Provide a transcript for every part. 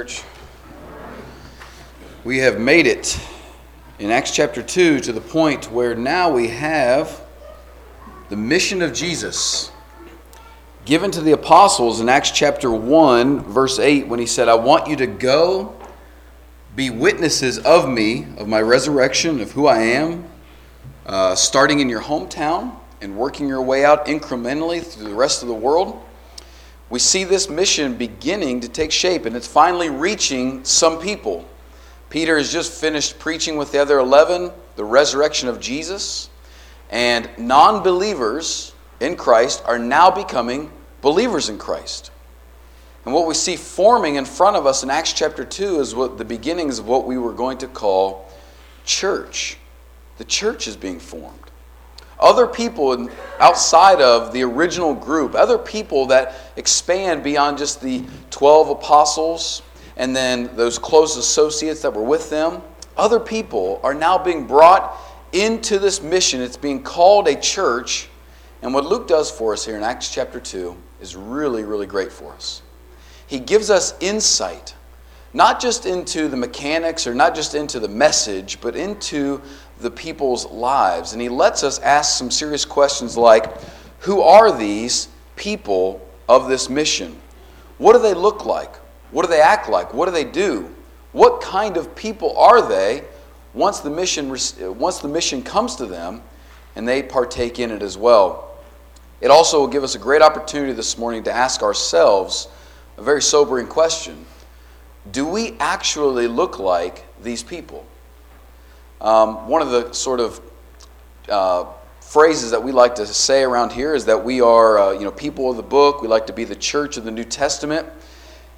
church. We have made it in Acts chapter 2 to the point where now we have the mission of Jesus given to the apostles in Acts chapter 1, verse 8, when he said, I want you to go be witnesses of me, of my resurrection, of who I am, uh, starting in your hometown and working your way out incrementally through the rest of the world. We see this mission beginning to take shape, and it's finally reaching some people. Peter has just finished preaching with the other 11 the resurrection of Jesus, and non believers in Christ are now becoming believers in Christ. And what we see forming in front of us in Acts chapter 2 is what the beginnings of what we were going to call church. The church is being formed. Other people outside of the original group, other people that expand beyond just the 12 apostles and then those close associates that were with them, other people are now being brought into this mission. It's being called a church. And what Luke does for us here in Acts chapter 2 is really, really great for us. He gives us insight, not just into the mechanics or not just into the message, but into the people's lives. And he lets us ask some serious questions like who are these people of this mission? What do they look like? What do they act like? What do they do? What kind of people are they once the mission, once the mission comes to them and they partake in it as well? It also will give us a great opportunity this morning to ask ourselves a very sobering question Do we actually look like these people? Um, one of the sort of uh, phrases that we like to say around here is that we are, uh, you know, people of the book. We like to be the church of the New Testament.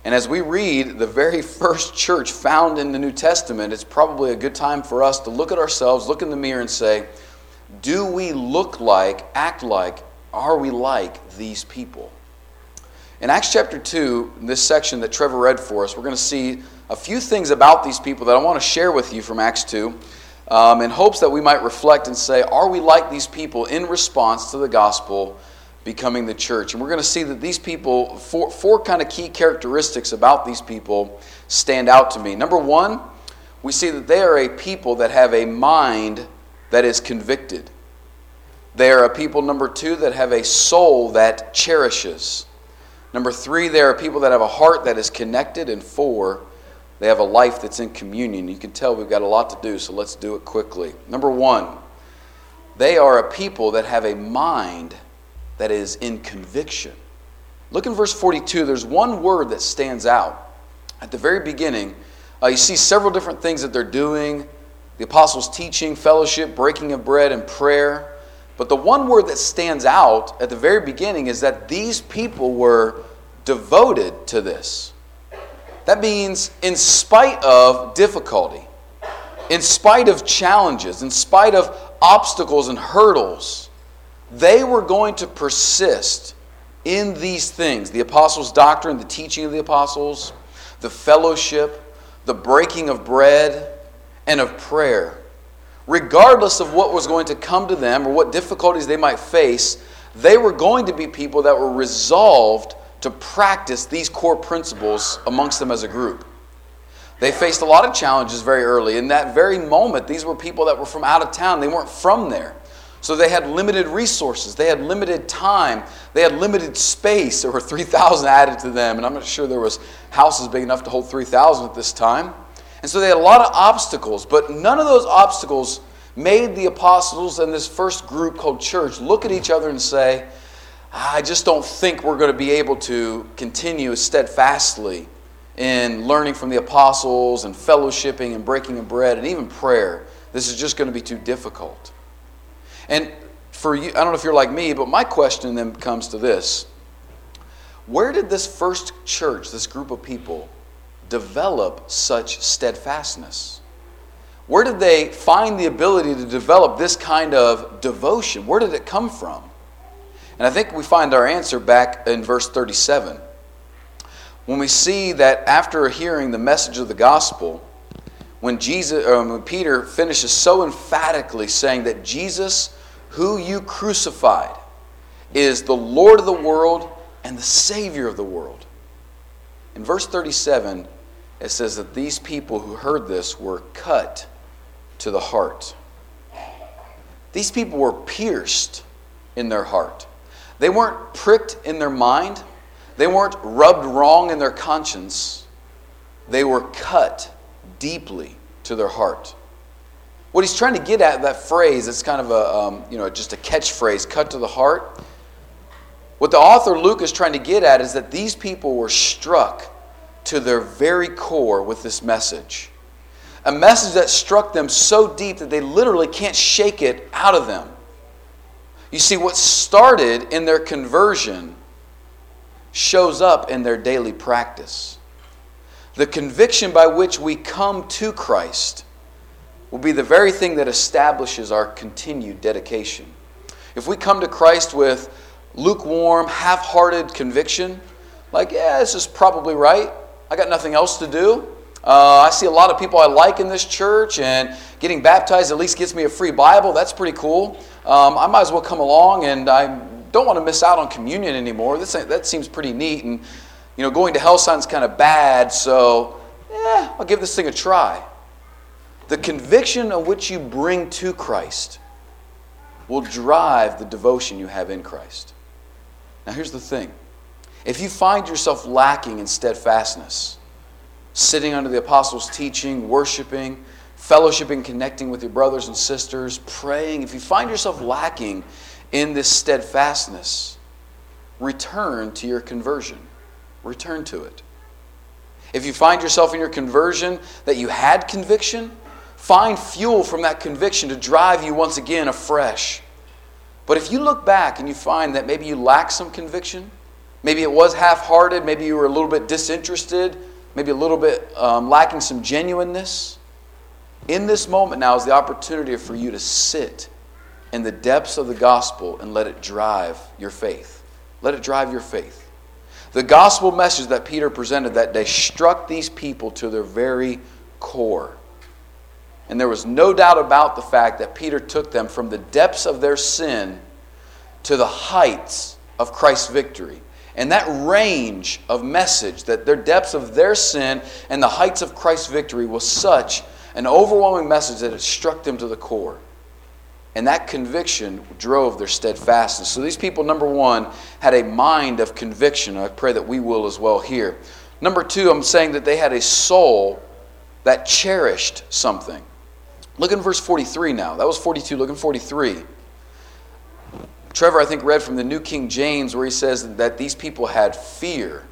And as we read the very first church found in the New Testament, it's probably a good time for us to look at ourselves, look in the mirror, and say, Do we look like, act like, are we like these people? In Acts chapter 2, in this section that Trevor read for us, we're going to see a few things about these people that I want to share with you from Acts 2 um, in hopes that we might reflect and say, are we like these people in response to the gospel becoming the church? And we're going to see that these people, four, four kind of key characteristics about these people stand out to me. Number one, we see that they are a people that have a mind that is convicted. They are a people, number two, that have a soul that cherishes. Number three, they are people that have a heart that is connected. And four, they have a life that's in communion. You can tell we've got a lot to do, so let's do it quickly. Number one, they are a people that have a mind that is in conviction. Look in verse 42, there's one word that stands out. At the very beginning, uh, you see several different things that they're doing the apostles' teaching, fellowship, breaking of bread, and prayer. But the one word that stands out at the very beginning is that these people were devoted to this. That means, in spite of difficulty, in spite of challenges, in spite of obstacles and hurdles, they were going to persist in these things. The apostles' doctrine, the teaching of the apostles, the fellowship, the breaking of bread, and of prayer. Regardless of what was going to come to them or what difficulties they might face, they were going to be people that were resolved to practice these core principles amongst them as a group. They faced a lot of challenges very early. In that very moment, these were people that were from out of town, they weren't from there. So they had limited resources, they had limited time, they had limited space. There were 3,000 added to them, and I'm not sure there was houses big enough to hold 3,000 at this time. And so they had a lot of obstacles, but none of those obstacles made the apostles and this first group called church look at each other and say, I just don't think we're going to be able to continue steadfastly in learning from the apostles and fellowshipping and breaking of bread and even prayer. This is just going to be too difficult. And for you, I don't know if you're like me, but my question then comes to this Where did this first church, this group of people, develop such steadfastness? Where did they find the ability to develop this kind of devotion? Where did it come from? And I think we find our answer back in verse 37. When we see that after hearing the message of the gospel, when Jesus or when Peter finishes so emphatically saying that Jesus, who you crucified, is the Lord of the world and the Savior of the world. In verse 37, it says that these people who heard this were cut to the heart. These people were pierced in their heart. They weren't pricked in their mind, they weren't rubbed wrong in their conscience. They were cut deeply to their heart. What he's trying to get at that phrase, it's kind of a, um, you know, just a catchphrase, cut to the heart. What the author Luke is trying to get at is that these people were struck to their very core with this message. A message that struck them so deep that they literally can't shake it out of them. You see, what started in their conversion shows up in their daily practice. The conviction by which we come to Christ will be the very thing that establishes our continued dedication. If we come to Christ with lukewarm, half hearted conviction, like, yeah, this is probably right, I got nothing else to do. Uh, I see a lot of people I like in this church, and getting baptized at least gets me a free Bible. That's pretty cool. Um, I might as well come along, and I don't want to miss out on communion anymore. This, that seems pretty neat. And, you know, going to hell sounds kind of bad, so, yeah, I'll give this thing a try. The conviction of which you bring to Christ will drive the devotion you have in Christ. Now, here's the thing if you find yourself lacking in steadfastness, sitting under the apostles' teaching, worshiping, fellowshipping, connecting with your brothers and sisters, praying, if you find yourself lacking in this steadfastness, return to your conversion. Return to it. If you find yourself in your conversion that you had conviction, Find fuel from that conviction to drive you once again afresh. But if you look back and you find that maybe you lack some conviction, maybe it was half hearted, maybe you were a little bit disinterested, maybe a little bit um, lacking some genuineness, in this moment now is the opportunity for you to sit in the depths of the gospel and let it drive your faith. Let it drive your faith. The gospel message that Peter presented that day struck these people to their very core. And there was no doubt about the fact that Peter took them from the depths of their sin to the heights of Christ's victory. And that range of message, that their depths of their sin and the heights of Christ's victory was such an overwhelming message that it struck them to the core. And that conviction drove their steadfastness. So these people, number one, had a mind of conviction. I pray that we will as well here. Number two, I'm saying that they had a soul that cherished something. Look in verse 43 now. That was 42. Look in 43. Trevor, I think, read from the New King James where he says that these people had fear.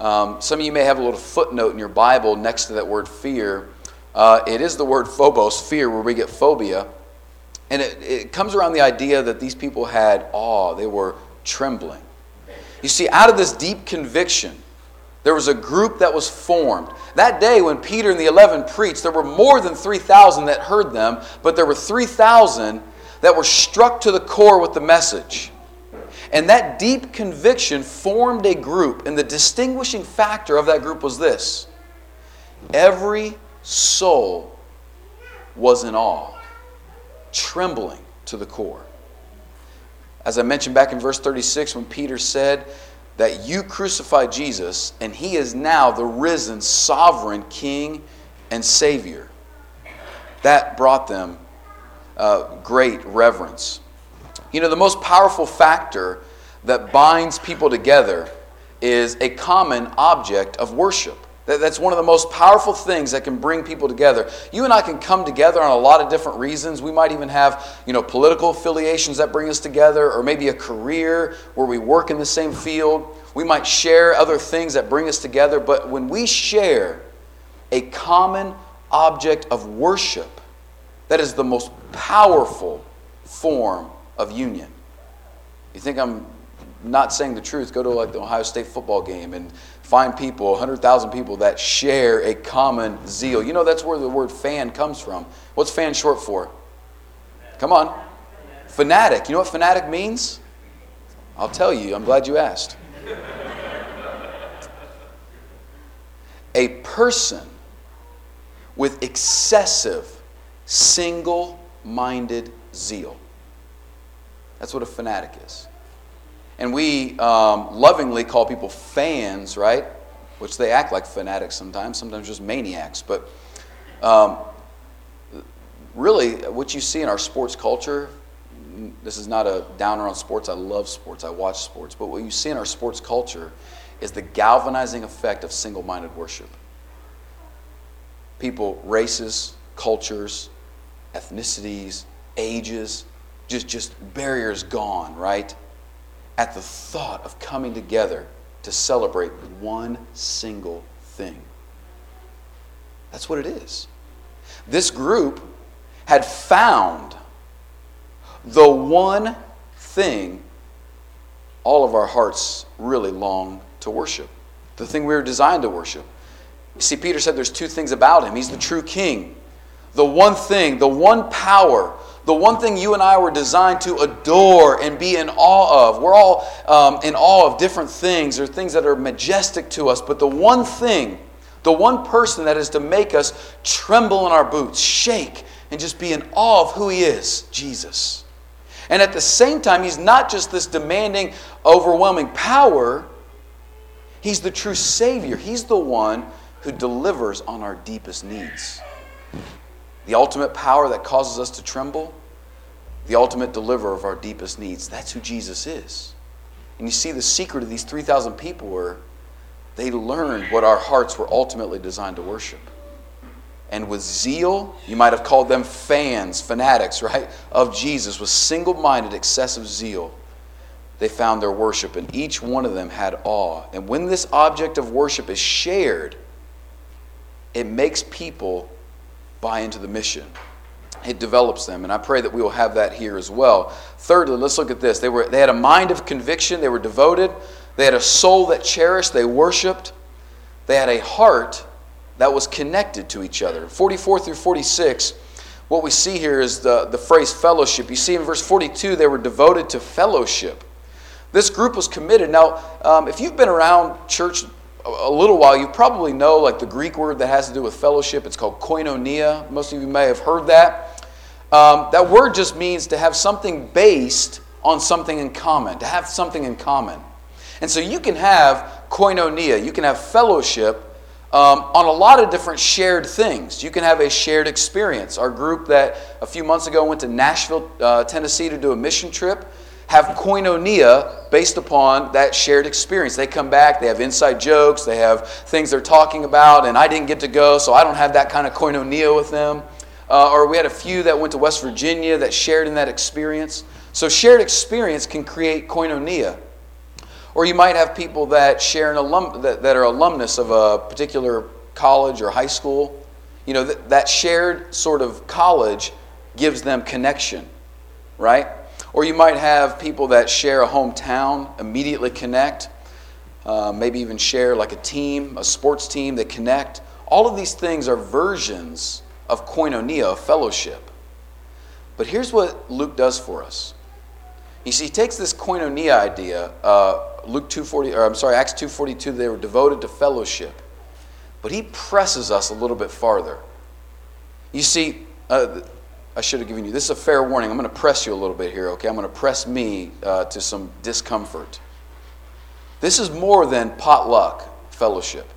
Um, some of you may have a little footnote in your Bible next to that word fear. Uh, it is the word phobos, fear, where we get phobia. And it, it comes around the idea that these people had awe, they were trembling. You see, out of this deep conviction, there was a group that was formed. That day, when Peter and the 11 preached, there were more than 3,000 that heard them, but there were 3,000 that were struck to the core with the message. And that deep conviction formed a group, and the distinguishing factor of that group was this every soul was in awe, trembling to the core. As I mentioned back in verse 36, when Peter said, that you crucified Jesus and he is now the risen, sovereign King and Savior. That brought them uh, great reverence. You know, the most powerful factor that binds people together is a common object of worship. That's one of the most powerful things that can bring people together. You and I can come together on a lot of different reasons. We might even have, you know, political affiliations that bring us together, or maybe a career where we work in the same field. We might share other things that bring us together, but when we share a common object of worship, that is the most powerful form of union. You think I'm not saying the truth? Go to like the Ohio State football game and find people, 100,000 people that share a common zeal. You know, that's where the word fan comes from. What's fan short for? Come on. Fanatic. You know what fanatic means? I'll tell you. I'm glad you asked. a person with excessive, single minded zeal. That's what a fanatic is. And we um, lovingly call people fans, right? which they act like fanatics sometimes, sometimes just maniacs. But um, really, what you see in our sports culture, this is not a downer on sports. I love sports, I watch sports. But what you see in our sports culture is the galvanizing effect of single minded worship. People, races, cultures, ethnicities, ages, just, just barriers gone, right? At the thought of coming together to celebrate one single thing. That's what it is. This group had found the one thing all of our hearts really long to worship, the thing we were designed to worship. You see, Peter said there's two things about him. He's the true king. The one thing, the one power, the one thing you and I were designed to adore and be in awe of. We're all um, in awe of different things or things that are majestic to us, but the one thing, the one person that is to make us tremble in our boots, shake, and just be in awe of who He is Jesus. And at the same time, He's not just this demanding, overwhelming power, He's the true Savior. He's the one who delivers on our deepest needs. The ultimate power that causes us to tremble, the ultimate deliverer of our deepest needs. That's who Jesus is. And you see, the secret of these 3,000 people were they learned what our hearts were ultimately designed to worship. And with zeal, you might have called them fans, fanatics, right, of Jesus, with single minded, excessive zeal, they found their worship, and each one of them had awe. And when this object of worship is shared, it makes people buy into the mission. It develops them, and I pray that we will have that here as well. Thirdly, let's look at this. They, were, they had a mind of conviction, they were devoted, they had a soul that cherished, they worshiped, they had a heart that was connected to each other. 44 through 46, what we see here is the, the phrase fellowship. You see in verse 42, they were devoted to fellowship. This group was committed. Now, um, if you've been around church a little while, you probably know like the Greek word that has to do with fellowship. It's called koinonia. Most of you may have heard that. Um, that word just means to have something based on something in common, to have something in common. And so you can have koinonia, you can have fellowship um, on a lot of different shared things. You can have a shared experience. Our group that a few months ago went to Nashville, uh, Tennessee to do a mission trip have koinonia based upon that shared experience. They come back, they have inside jokes, they have things they're talking about, and I didn't get to go, so I don't have that kind of koinonia with them. Uh, or we had a few that went to West Virginia that shared in that experience. So shared experience can create koinonia. Or you might have people that share an alum that, that are alumnus of a particular college or high school. You know, that, that shared sort of college gives them connection, right? Or you might have people that share a hometown, immediately connect, uh, maybe even share like a team, a sports team, they connect. All of these things are versions of koinonia, of fellowship. But here's what Luke does for us. You see, he takes this koinonia idea, uh, Luke 240, or I'm sorry, Acts 242, they were devoted to fellowship. But he presses us a little bit farther. You see, uh, I should have given you. This is a fair warning. I'm going to press you a little bit here, okay? I'm going to press me uh, to some discomfort. This is more than potluck fellowship.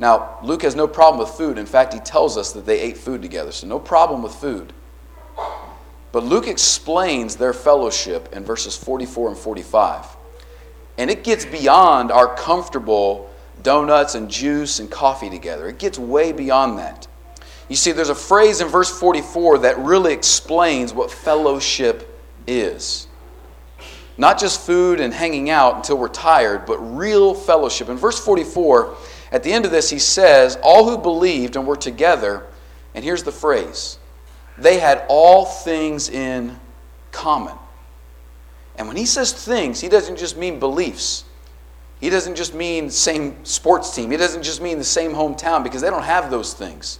Now, Luke has no problem with food. In fact, he tells us that they ate food together, so no problem with food. But Luke explains their fellowship in verses 44 and 45. And it gets beyond our comfortable donuts and juice and coffee together, it gets way beyond that. You see, there's a phrase in verse 44 that really explains what fellowship is. Not just food and hanging out until we're tired, but real fellowship. In verse 44, at the end of this, he says, All who believed and were together, and here's the phrase they had all things in common. And when he says things, he doesn't just mean beliefs. He doesn't just mean same sports team. He doesn't just mean the same hometown because they don't have those things.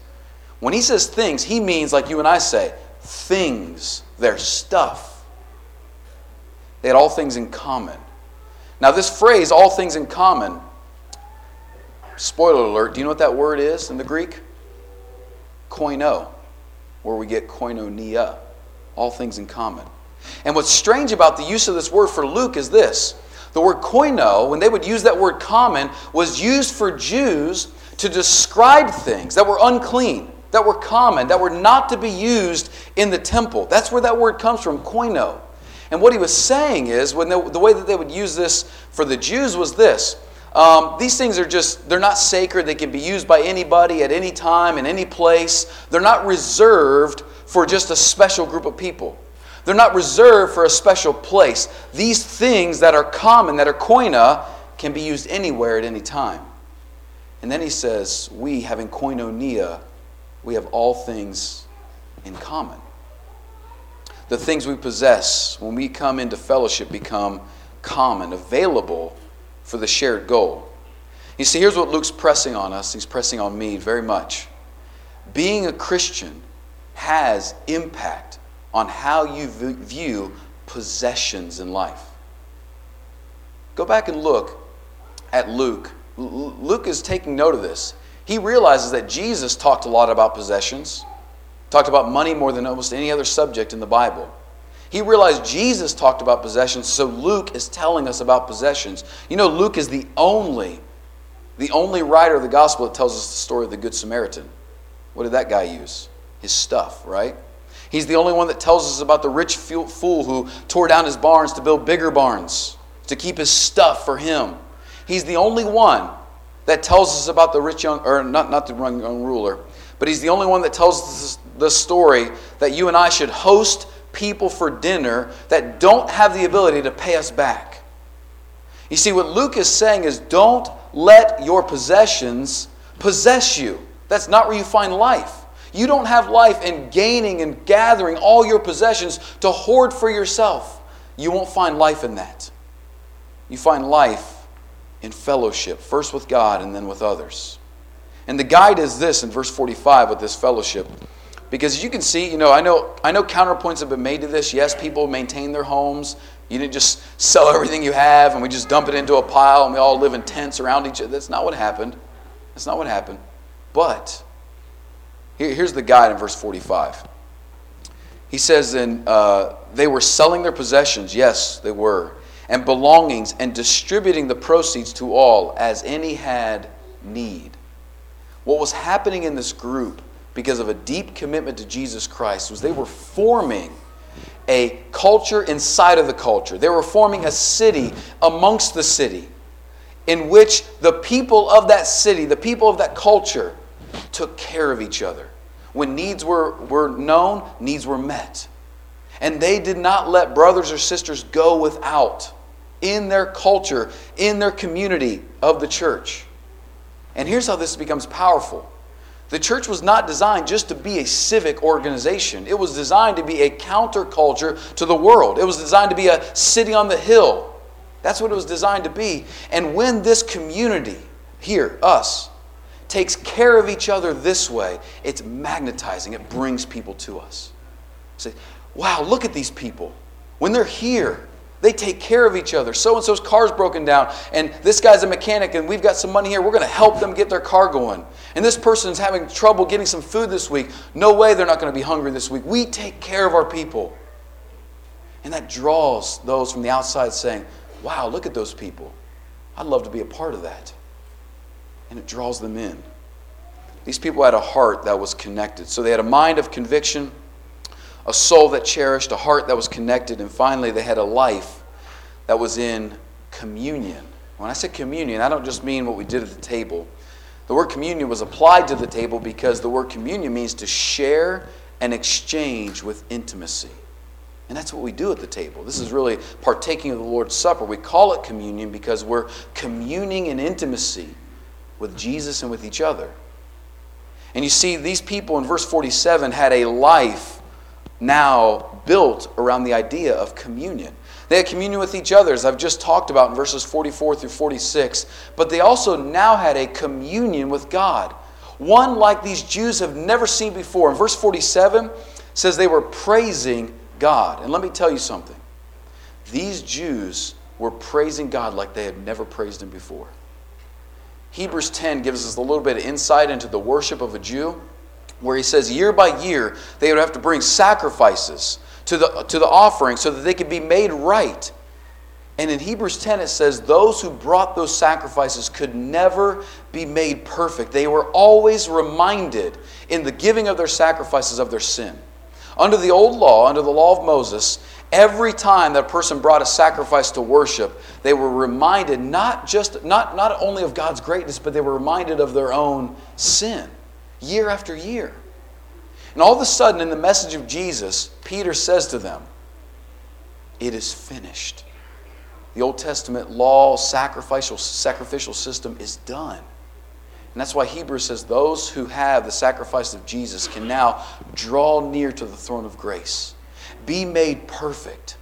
When he says things, he means, like you and I say, things, their stuff. They had all things in common. Now, this phrase, all things in common, spoiler alert, do you know what that word is in the Greek? Koino, where we get koinonia, all things in common. And what's strange about the use of this word for Luke is this The word koino, when they would use that word common, was used for Jews to describe things that were unclean, that were common, that were not to be used in the temple. That's where that word comes from, koino. And what he was saying is, when they, the way that they would use this for the Jews was this. Um, these things are just, they're not sacred. They can be used by anybody at any time, in any place. They're not reserved for just a special group of people. They're not reserved for a special place. These things that are common, that are koina, can be used anywhere at any time. And then he says, We, having koinonia, we have all things in common. The things we possess when we come into fellowship become common, available for the shared goal. You see, here's what Luke's pressing on us. He's pressing on me very much. Being a Christian has impact on how you view possessions in life. Go back and look at Luke. Luke is taking note of this. He realizes that Jesus talked a lot about possessions, talked about money more than almost any other subject in the Bible. He realized Jesus talked about possessions, so Luke is telling us about possessions. You know, Luke is the only, the only writer of the gospel that tells us the story of the Good Samaritan. What did that guy use? His stuff, right? He's the only one that tells us about the rich fool who tore down his barns to build bigger barns, to keep his stuff for him. He's the only one that tells us about the rich young, or not, not the young ruler, but he's the only one that tells us the story that you and I should host people for dinner that don't have the ability to pay us back. You see, what Luke is saying is don't let your possessions possess you. That's not where you find life. You don't have life in gaining and gathering all your possessions to hoard for yourself. You won't find life in that. You find life in fellowship, first with God and then with others. And the guide is this in verse 45 with this fellowship. Because you can see, you know, I know I know counterpoints have been made to this. Yes, people maintain their homes. You didn't just sell everything you have and we just dump it into a pile and we all live in tents around each other. That's not what happened. That's not what happened. But here's the guide in verse 45. He says, "Then uh, they were selling their possessions. Yes, they were, and belongings, and distributing the proceeds to all as any had need." What was happening in this group, because of a deep commitment to Jesus Christ, was they were forming a culture inside of the culture. They were forming a city amongst the city, in which the people of that city, the people of that culture, took care of each other. When needs were, were known, needs were met. And they did not let brothers or sisters go without in their culture, in their community of the church. And here's how this becomes powerful. The church was not designed just to be a civic organization. It was designed to be a counterculture to the world. It was designed to be a city on the hill. That's what it was designed to be. And when this community, here, us, takes care of each other this way, it's magnetizing. It brings people to us. Say, wow, look at these people. When they're here, they take care of each other. So and so's car's broken down, and this guy's a mechanic, and we've got some money here. We're going to help them get their car going. And this person's having trouble getting some food this week. No way they're not going to be hungry this week. We take care of our people. And that draws those from the outside saying, wow, look at those people. I'd love to be a part of that and it draws them in. These people had a heart that was connected. So they had a mind of conviction, a soul that cherished, a heart that was connected, and finally they had a life that was in communion. When I say communion, I don't just mean what we did at the table. The word communion was applied to the table because the word communion means to share and exchange with intimacy. And that's what we do at the table. This is really partaking of the Lord's Supper. We call it communion because we're communing in intimacy with Jesus and with each other. And you see, these people in verse 47 had a life now built around the idea of communion. They had communion with each other, as I've just talked about in verses 44 through 46, but they also now had a communion with God. One like these Jews have never seen before. In verse 47 says they were praising God. And let me tell you something. These Jews were praising God like they had never praised Him before. Hebrews 10 gives us a little bit of insight into the worship of a Jew, where he says year by year they would have to bring sacrifices to the, to the offering so that they could be made right. And in Hebrews 10, it says, Those who brought those sacrifices could never be made perfect. They were always reminded in the giving of their sacrifices of their sin. Under the old law, under the law of Moses, every time that person brought a sacrifice to worship, they were reminded not just not, not only of God's greatness, but they were reminded of their own sin year after year. And all of a sudden, in the message of Jesus, Peter says to them, It is finished. The Old Testament law, sacrificial, sacrificial system is done. And that's why Hebrews says those who have the sacrifice of Jesus can now draw near to the throne of grace, be made perfect.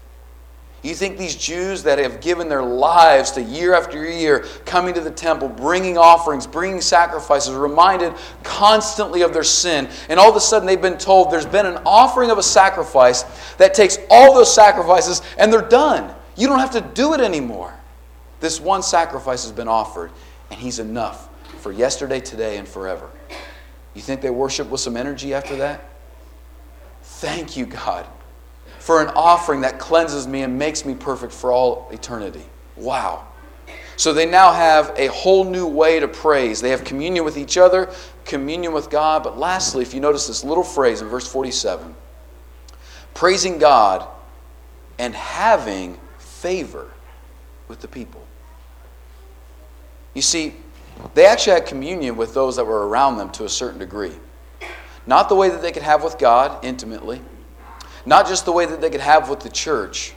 You think these Jews that have given their lives to year after year coming to the temple, bringing offerings, bringing sacrifices, reminded constantly of their sin, and all of a sudden they've been told there's been an offering of a sacrifice that takes all those sacrifices and they're done. You don't have to do it anymore. This one sacrifice has been offered, and He's enough for yesterday, today, and forever. You think they worship with some energy after that? Thank you, God, for an offering that cleanses me and makes me perfect for all eternity. Wow. So they now have a whole new way to praise. They have communion with each other, communion with God. But lastly, if you notice this little phrase in verse 47 praising God and having favor with the people. You see, they actually had communion with those that were around them to a certain degree. Not the way that they could have with God intimately, not just the way that they could have with the church,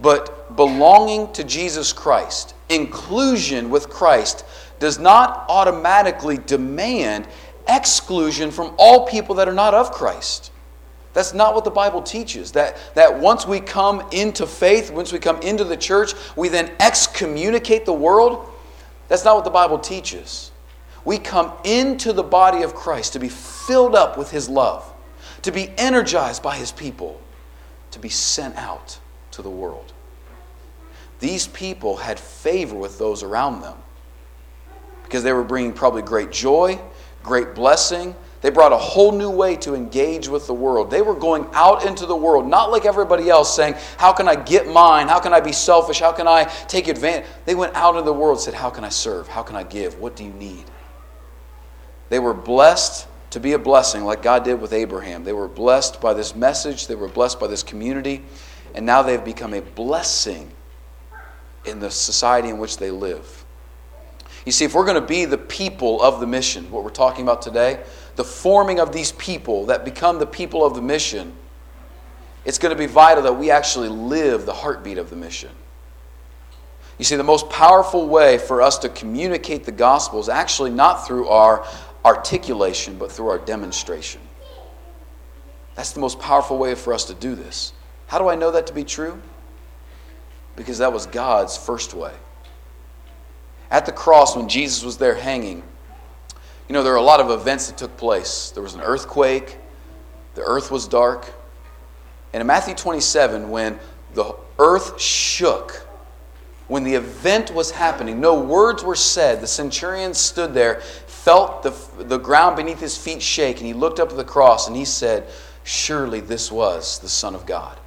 but belonging to Jesus Christ, inclusion with Christ, does not automatically demand exclusion from all people that are not of Christ. That's not what the Bible teaches. That, that once we come into faith, once we come into the church, we then excommunicate the world. That's not what the Bible teaches. We come into the body of Christ to be filled up with His love, to be energized by His people, to be sent out to the world. These people had favor with those around them because they were bringing probably great joy, great blessing. They brought a whole new way to engage with the world. They were going out into the world, not like everybody else saying, How can I get mine? How can I be selfish? How can I take advantage? They went out into the world said, How can I serve? How can I give? What do you need? They were blessed to be a blessing like God did with Abraham. They were blessed by this message, they were blessed by this community, and now they've become a blessing in the society in which they live. You see, if we're going to be the people of the mission, what we're talking about today, the forming of these people that become the people of the mission, it's going to be vital that we actually live the heartbeat of the mission. You see, the most powerful way for us to communicate the gospel is actually not through our articulation, but through our demonstration. That's the most powerful way for us to do this. How do I know that to be true? Because that was God's first way. At the cross, when Jesus was there hanging, you know, there are a lot of events that took place. There was an earthquake, the earth was dark. And in Matthew 27, when the earth shook, when the event was happening, no words were said. The centurion stood there, felt the, the ground beneath his feet shake, and he looked up at the cross and he said, Surely this was the Son of God.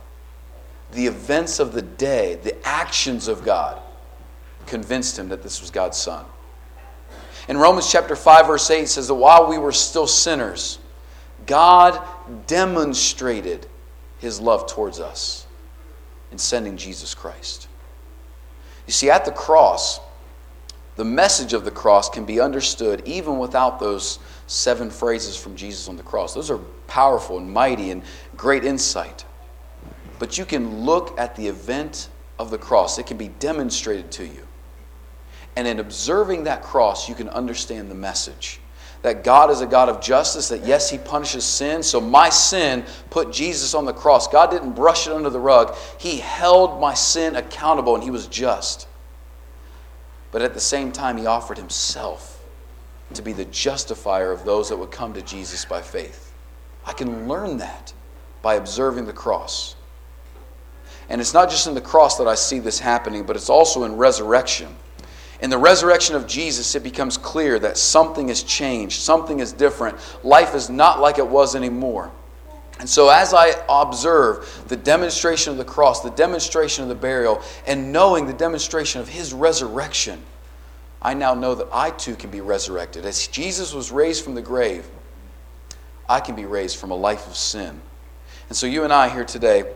The events of the day, the actions of God, convinced him that this was God's Son. In Romans chapter 5, verse 8 says that while we were still sinners, God demonstrated his love towards us in sending Jesus Christ. You see, at the cross, the message of the cross can be understood even without those seven phrases from Jesus on the cross. Those are powerful and mighty and great insight. But you can look at the event of the cross, it can be demonstrated to you. And in observing that cross, you can understand the message that God is a God of justice, that yes, He punishes sin. So my sin put Jesus on the cross. God didn't brush it under the rug, He held my sin accountable and He was just. But at the same time, He offered Himself to be the justifier of those that would come to Jesus by faith. I can learn that by observing the cross. And it's not just in the cross that I see this happening, but it's also in resurrection. In the resurrection of Jesus, it becomes clear that something has changed, something is different. Life is not like it was anymore. And so, as I observe the demonstration of the cross, the demonstration of the burial, and knowing the demonstration of his resurrection, I now know that I too can be resurrected. As Jesus was raised from the grave, I can be raised from a life of sin. And so, you and I here today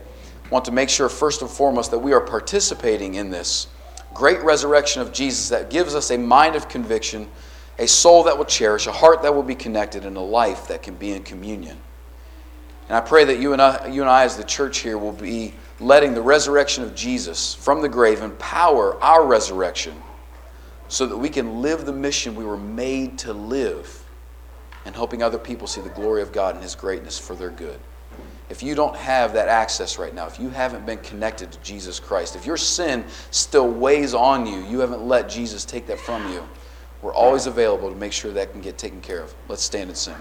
want to make sure, first and foremost, that we are participating in this great resurrection of Jesus that gives us a mind of conviction, a soul that will cherish, a heart that will be connected, and a life that can be in communion. And I pray that you and I, you and I as the church here, will be letting the resurrection of Jesus from the grave empower our resurrection so that we can live the mission we were made to live and helping other people see the glory of God and His greatness for their good. If you don't have that access right now, if you haven't been connected to Jesus Christ, if your sin still weighs on you, you haven't let Jesus take that from you, we're always available to make sure that can get taken care of. Let's stand and sing.